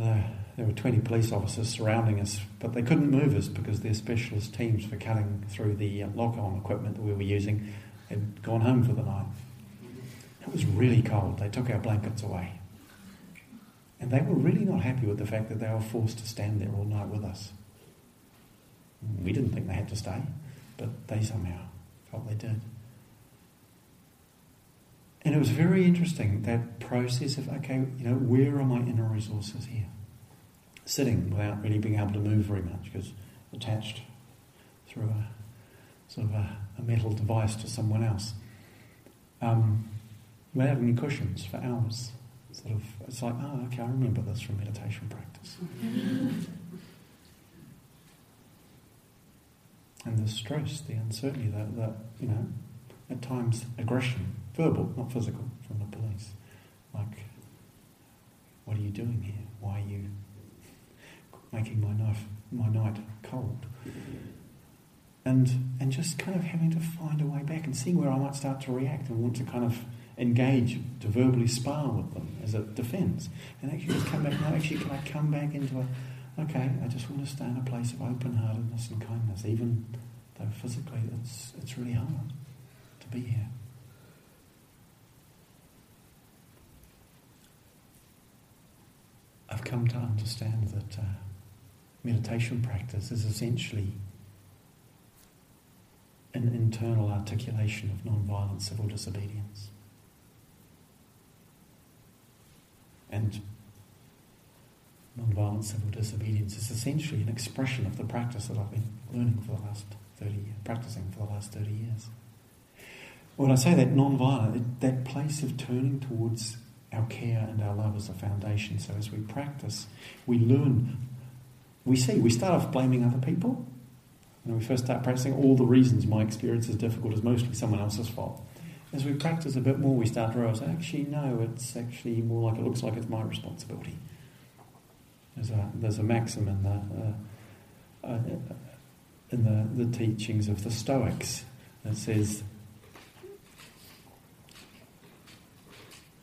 uh, there were 20 police officers surrounding us, but they couldn't move us because their specialist teams for cutting through the uh, lock-on equipment that we were using had gone home for the night. It was really cold. They took our blankets away. And they were really not happy with the fact that they were forced to stand there all night with us. We didn't think they had to stay, but they somehow felt they did. And it was very interesting that process of, okay, you know, where are my inner resources here? Sitting without really being able to move very much because attached through a sort of a, a metal device to someone else. Um, without any cushions for hours. Sort of, it's like, oh, okay, I remember this from meditation practice. and the stress, the uncertainty, that, that you know, at times aggression verbal, not physical, from the police. Like, what are you doing here? Why are you making my knife, my night cold? And and just kind of having to find a way back and seeing where I might start to react and want to kind of engage, to verbally spar with them as a defence. And actually just come back, no, actually can I come back into a, okay, I just want to stay in a place of open-heartedness and kindness, even though physically it's, it's really hard to be here. I've come to understand that uh, meditation practice is essentially an internal articulation of non-violent civil disobedience. And non-violent civil disobedience is essentially an expression of the practice that I've been learning for the last 30 years, practicing for the last 30 years. when I say that non-violent, that place of turning towards our care and our love as a foundation. So as we practice, we learn, we see, we start off blaming other people. When we first start practicing, all the reasons my experience is difficult is mostly someone else's fault. As we practice a bit more, we start to realize, actually, no, it's actually more like it looks like it's my responsibility. There's a, there's a maxim in the, uh, uh, in the, the teachings of the Stoics that says,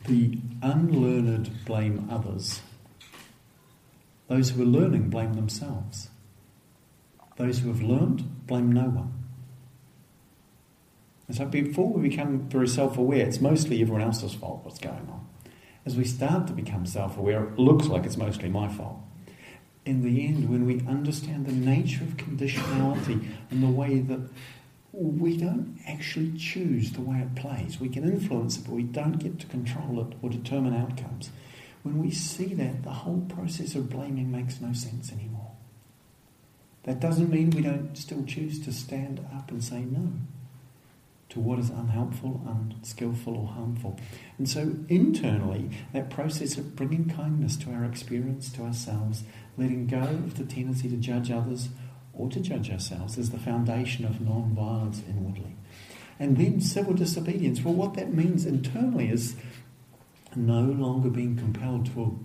the unlearned blame others. Those who are learning blame themselves. Those who have learned blame no one. And so before we become very self aware, it's mostly everyone else's fault what's going on. As we start to become self aware, it looks like it's mostly my fault. In the end, when we understand the nature of conditionality and the way that we don't actually choose the way it plays, we can influence it, but we don't get to control it or determine outcomes. When we see that, the whole process of blaming makes no sense anymore. That doesn't mean we don't still choose to stand up and say no to what is unhelpful, unskillful, or harmful. And so, internally, that process of bringing kindness to our experience, to ourselves, letting go of the tendency to judge others or to judge ourselves, is the foundation of non violence inwardly. And then civil disobedience. Well, what that means internally is no longer being compelled to,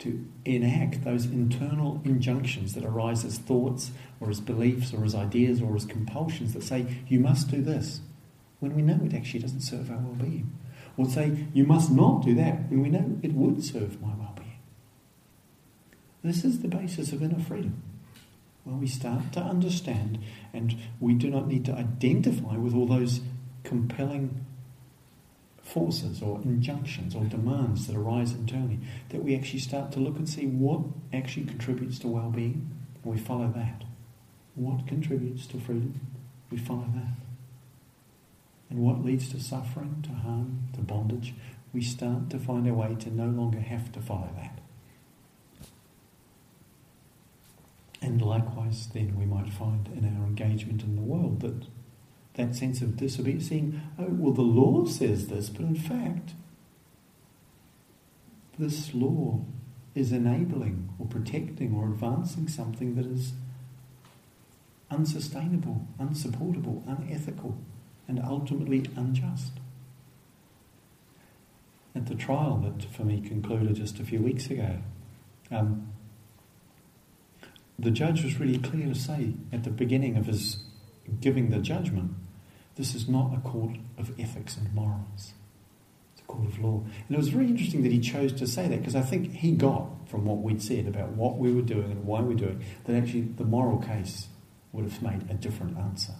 to enact those internal injunctions that arise as thoughts or as beliefs or as ideas or as compulsions that say, you must do this when we know it actually doesn't serve our well being. Or say, you must not do that when we know it would serve my well being. This is the basis of inner freedom. When we start to understand and we do not need to identify with all those compelling forces or injunctions or demands that arise internally, that we actually start to look and see what actually contributes to well being, and we follow that. What contributes to freedom? We follow that. And what leads to suffering, to harm, to bondage, we start to find a way to no longer have to follow that. And likewise, then we might find in our engagement in the world that that sense of disobedience, seeing, oh, well, the law says this, but in fact, this law is enabling or protecting or advancing something that is unsustainable, unsupportable, unethical and ultimately unjust. At the trial that for me concluded just a few weeks ago, um, the judge was really clear to say at the beginning of his giving the judgment, this is not a court of ethics and morals. It's a court of law. And it was very interesting that he chose to say that because I think he got from what we'd said about what we were doing and why we were doing that actually the moral case would have made a different answer.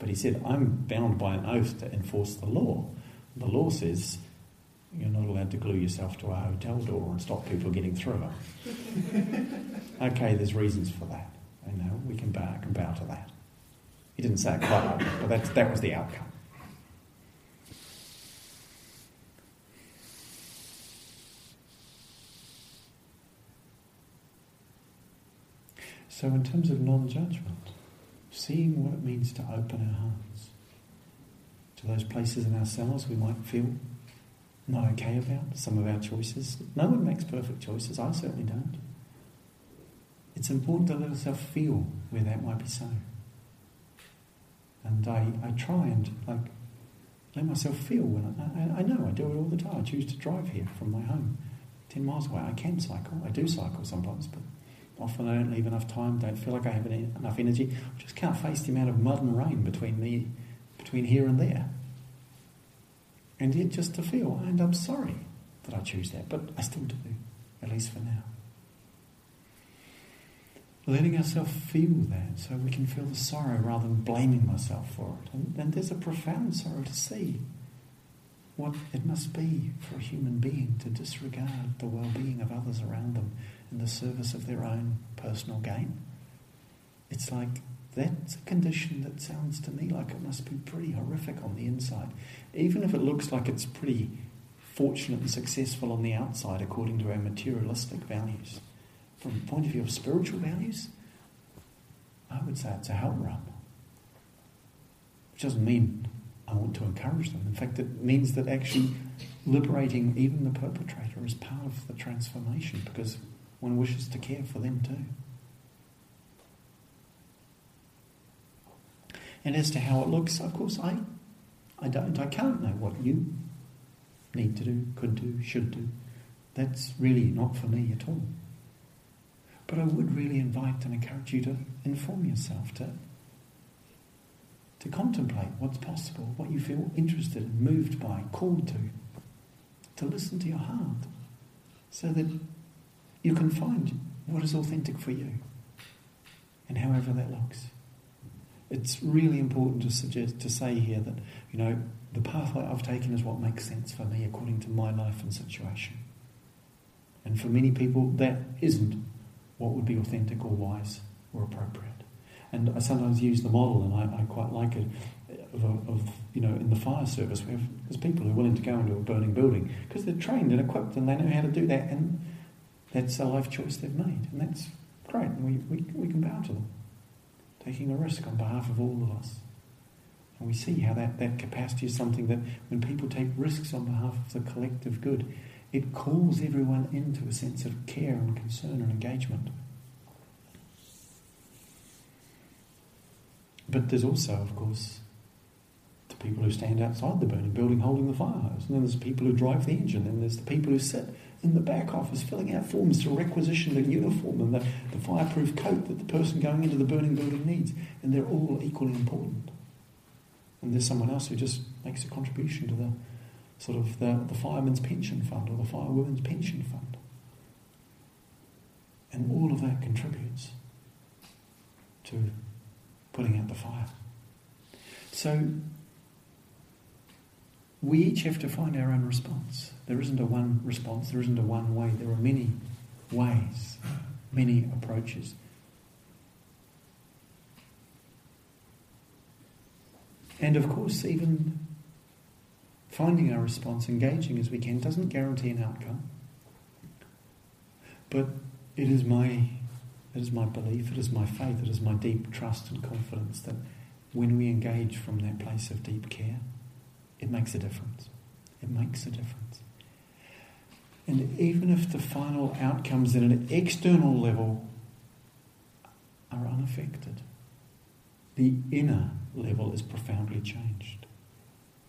But he said, I'm bound by an oath to enforce the law. The law says you're not allowed to glue yourself to a hotel door and stop people getting through it. okay, there's reasons for that. I know we can bow, can bow to that. He didn't say it quite like that, but that, that was the outcome. So, in terms of non judgment, seeing what it means to open our hearts to those places in ourselves we might feel not okay about some of our choices. No one makes perfect choices, I certainly don't. It's important to let ourselves feel where that might be so. And I, I try and like let myself feel when I, I, I know I do it all the time. I choose to drive here from my home, 10 miles away. I can cycle. I do cycle sometimes, but Often I don't leave enough time, don't feel like I have enough energy. I just can't face the amount of mud and rain between me, between here and there. And yet just to feel, and I'm sorry that I choose that, but I still do, at least for now. Letting ourselves feel that so we can feel the sorrow rather than blaming myself for it. And, and there's a profound sorrow to see what it must be for a human being to disregard the well being of others around them in the service of their own personal gain. It's like that's a condition that sounds to me like it must be pretty horrific on the inside, even if it looks like it's pretty fortunate and successful on the outside according to our materialistic values. From the point of view of spiritual values, I would say it's a hell realm. Which doesn't mean I want to encourage them. In fact, it means that actually liberating even the perpetrator is part of the transformation because one wishes to care for them too. And as to how it looks, of course, I, I don't. I can't know what you need to do, could do, should do. That's really not for me at all. But I would really invite and encourage you to inform yourself, to, to contemplate what's possible, what you feel interested in, moved by, called to, to listen to your heart, so that you can find what is authentic for you, and however that looks it's really important to suggest to say here that you know the pathway I've taken is what makes sense for me according to my life and situation. And for many people, that isn't what would be authentic or wise or appropriate. And I sometimes use the model, and I, I quite like it, of, of, you know in the fire service, we have there's people who are willing to go into a burning building because they're trained and equipped and they know how to do that, and that's a life choice they've made, and that's great, and we, we, we can bow to them taking a risk on behalf of all of us. And we see how that, that capacity is something that when people take risks on behalf of the collective good, it calls everyone into a sense of care and concern and engagement. But there's also, of course, the people who stand outside the burning building holding the fire hose. And then there's the people who drive the engine. And there's the people who sit in the back office filling out forms to requisition the uniform and the, the fireproof coat that the person going into the burning building needs. And they're all equally important. And there's someone else who just makes a contribution to the sort of the, the fireman's pension fund or the firewoman's pension fund. And all of that contributes to putting out the fire. So we each have to find our own response. There isn't a one response, there isn't a one way. There are many ways, many approaches. And of course, even finding our response, engaging as we can, doesn't guarantee an outcome. But it is my it is my belief, it is my faith, it is my deep trust and confidence that when we engage from that place of deep care, it makes a difference. It makes a difference. And even if the final outcomes at an external level are unaffected, the inner level is profoundly changed.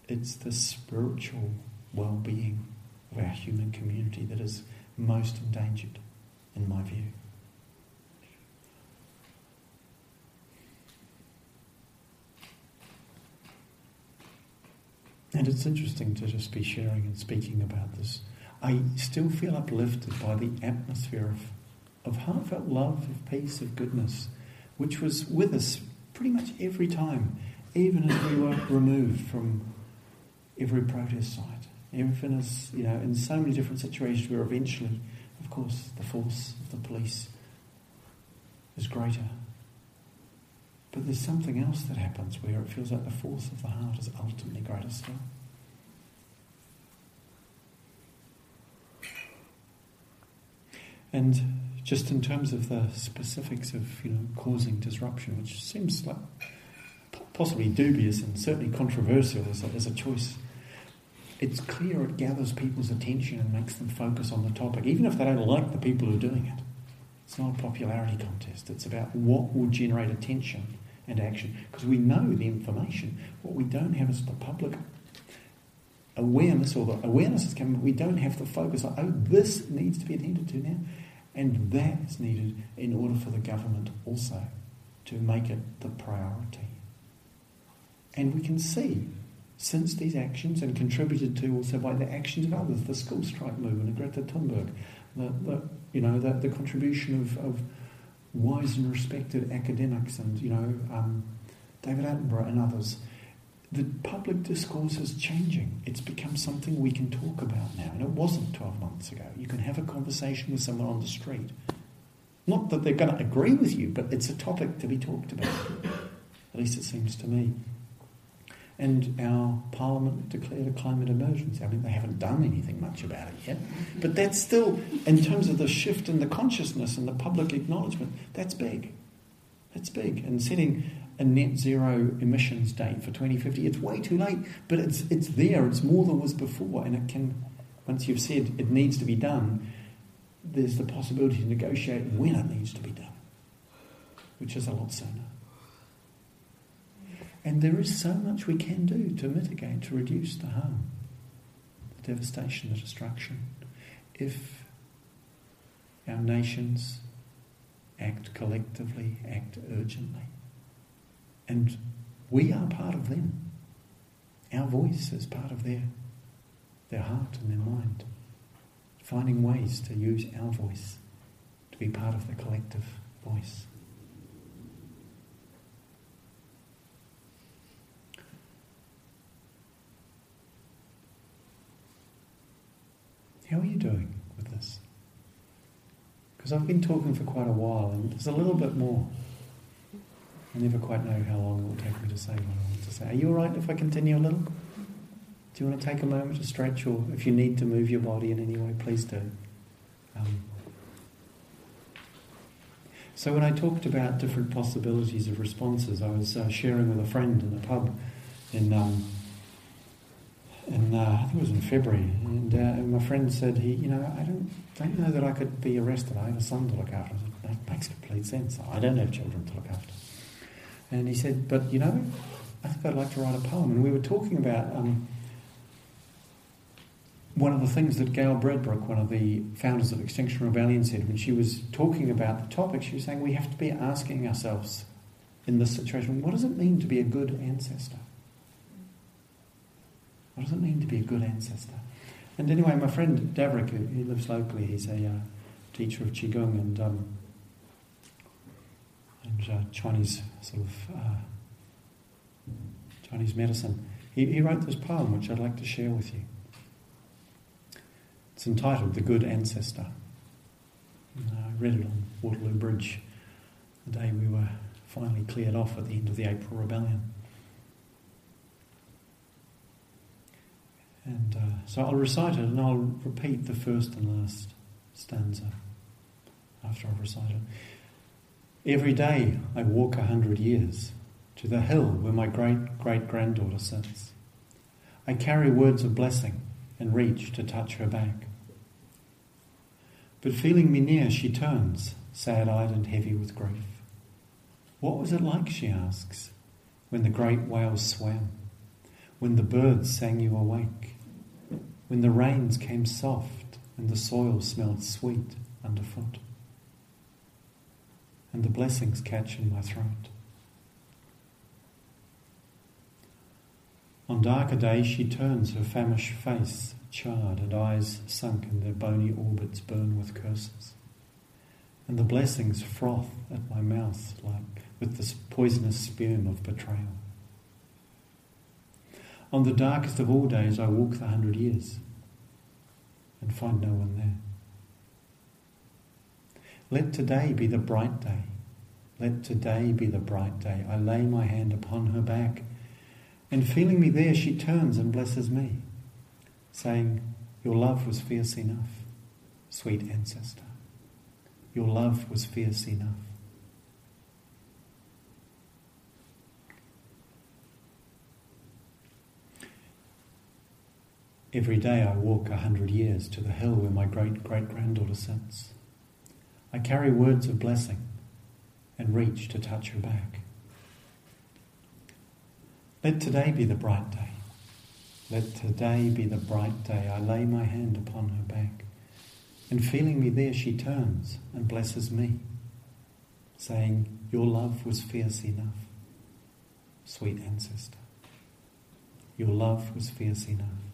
It's the spiritual well being of our human community that is most endangered, in my view. And it's interesting to just be sharing and speaking about this. I still feel uplifted by the atmosphere of, of heartfelt love, of peace, of goodness, which was with us pretty much every time, even as we were removed from every protest site. Even as, you know, in so many different situations where eventually, of course, the force of the police is greater. But there's something else that happens where it feels like the force of the heart is ultimately greater still. And just in terms of the specifics of you know causing disruption, which seems like possibly dubious and certainly controversial as a, as a choice, it's clear it gathers people's attention and makes them focus on the topic, even if they don't like the people who are doing it. It's not a popularity contest. It's about what will generate attention and action. Because we know the information. What we don't have is the public awareness, or the awareness is coming, we don't have the focus on, oh, this needs to be attended to now. And that is needed in order for the government also to make it the priority. And we can see, since these actions, and contributed to also by the actions of others, the school strike movement Greta Thunberg, the, the you know, the, the contribution of, of wise and respected academics and, you know, um, David Attenborough and others, the public discourse is changing. It's become something we can talk about now. And it wasn't 12 months ago. You can have a conversation with someone on the street. Not that they're going to agree with you, but it's a topic to be talked about. At least it seems to me. And our parliament declared a climate emergency. I mean, they haven't done anything much about it yet. But that's still, in terms of the shift in the consciousness and the public acknowledgement, that's big. That's big. And setting a net zero emissions date for 2050. It's way too late, but it's, it's there. It's more than was before, and it can, once you've said it needs to be done, there's the possibility to negotiate when it needs to be done, which is a lot sooner. And there is so much we can do to mitigate, to reduce the harm, the devastation, the destruction, if our nations act collectively, act urgently. And we are part of them. Our voice is part of their, their heart and their mind. Finding ways to use our voice to be part of the collective voice. How are you doing with this? Because I've been talking for quite a while and there's a little bit more. I never quite know how long it will take me to say what I want to say. Are you alright if I continue a little? Do you want to take a moment to stretch or if you need to move your body in any way, please do. Um, so when I talked about different possibilities of responses, I was uh, sharing with a friend in a pub in um, in uh, I think it was in February, and, uh, and, my friend said he, you know, I don't don't know that I could be arrested. I have a son to look after. That makes complete sense. I don't have children to look after. And he said, but you know, I think I'd like to write a poem. And we were talking about um, one of the things that Gail Bradbrook, one of the founders of Extinction Rebellion, said when she was talking about the topic. She was saying we have to be asking ourselves in this situation, what does it mean to be a good ancestor? What does it mean to be a good ancestor? And anyway, my friend Davrik, who lives locally, he's a uh, teacher of Qigong and um, and uh, Chinese sort of uh, Chinese medicine. He, he wrote this poem, which I'd like to share with you. It's entitled "The Good Ancestor." And I read it on Waterloo Bridge the day we were finally cleared off at the end of the April Rebellion. And uh, so I'll recite it and I'll repeat the first and last stanza after I've recited it. Every day I walk a hundred years to the hill where my great great granddaughter sits. I carry words of blessing and reach to touch her back. But feeling me near, she turns, sad eyed and heavy with grief. What was it like, she asks, when the great whales swam, when the birds sang you awake? when the rains came soft and the soil smelled sweet underfoot, and the blessings catch in my throat. On darker days she turns her famished face charred and eyes sunk in their bony orbits burn with curses. And the blessings froth at my mouth like with the poisonous spume of betrayal. On the darkest of all days, I walk the hundred years and find no one there. Let today be the bright day. Let today be the bright day. I lay my hand upon her back, and feeling me there, she turns and blesses me, saying, Your love was fierce enough, sweet ancestor. Your love was fierce enough. Every day I walk a hundred years to the hill where my great great granddaughter sits. I carry words of blessing and reach to touch her back. Let today be the bright day. Let today be the bright day. I lay my hand upon her back, and feeling me there, she turns and blesses me, saying, Your love was fierce enough, sweet ancestor. Your love was fierce enough.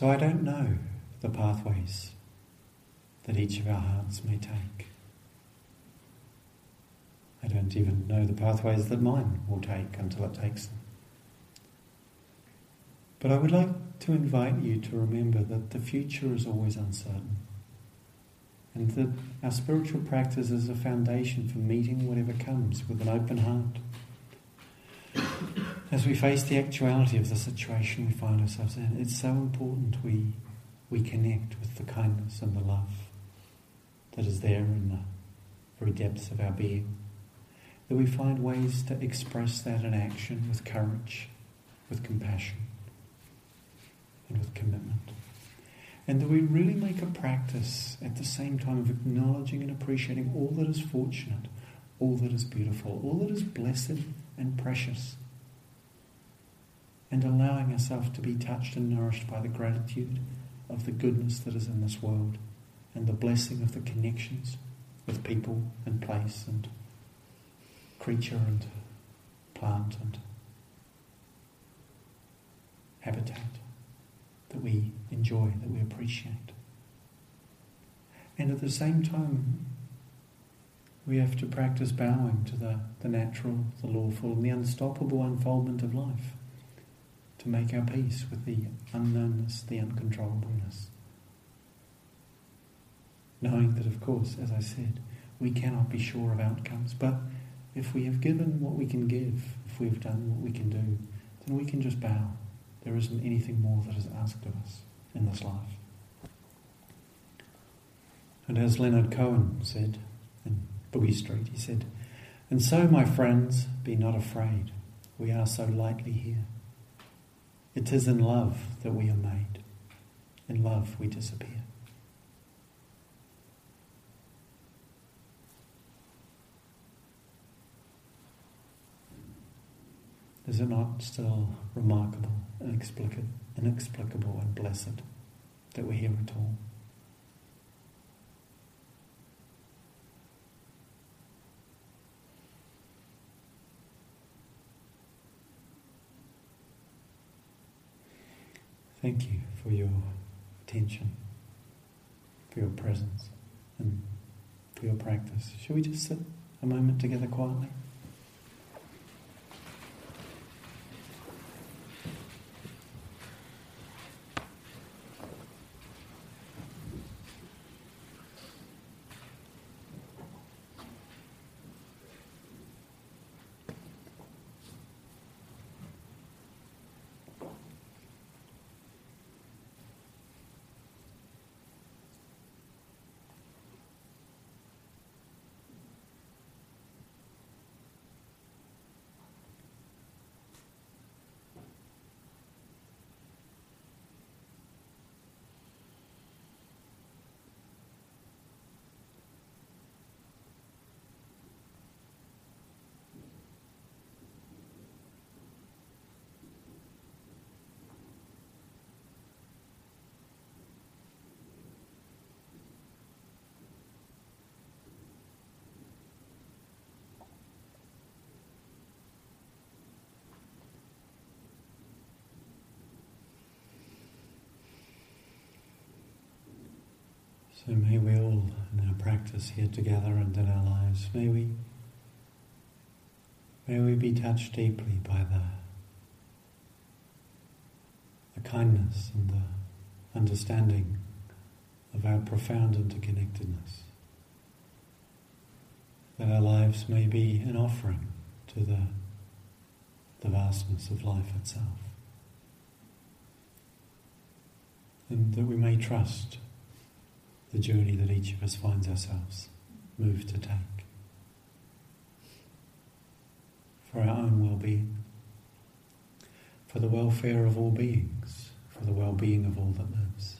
So I don't know the pathways that each of our hearts may take. I don't even know the pathways that mine will take until it takes them. But I would like to invite you to remember that the future is always uncertain and that our spiritual practice is a foundation for meeting whatever comes with an open heart. As we face the actuality of the situation we find ourselves in, it's so important we, we connect with the kindness and the love that is there in the very depths of our being. That we find ways to express that in action with courage, with compassion, and with commitment. And that we really make a practice at the same time of acknowledging and appreciating all that is fortunate, all that is beautiful, all that is blessed and precious. And allowing ourselves to be touched and nourished by the gratitude of the goodness that is in this world and the blessing of the connections with people and place and creature and plant and habitat that we enjoy, that we appreciate. And at the same time, we have to practice bowing to the, the natural, the lawful, and the unstoppable unfoldment of life to make our peace with the unknownness, the uncontrollableness. Knowing that, of course, as I said, we cannot be sure of outcomes, but if we have given what we can give, if we have done what we can do, then we can just bow. There isn't anything more that is asked of us in this life. And as Leonard Cohen said in Boogie Street, he said, And so, my friends, be not afraid. We are so lightly here. It is in love that we are made. In love we disappear. Is it not still remarkable, inexplicable, inexplicable and blessed that we're here at all? Thank you for your attention, for your presence, and for your practice. Shall we just sit a moment together quietly? So may we all, in our practice here together and in our lives, may we, may we be touched deeply by the, the kindness and the understanding of our profound interconnectedness. That our lives may be an offering to the, the vastness of life itself. And that we may trust the journey that each of us finds ourselves moved to take. For our own well being, for the welfare of all beings, for the well being of all that lives.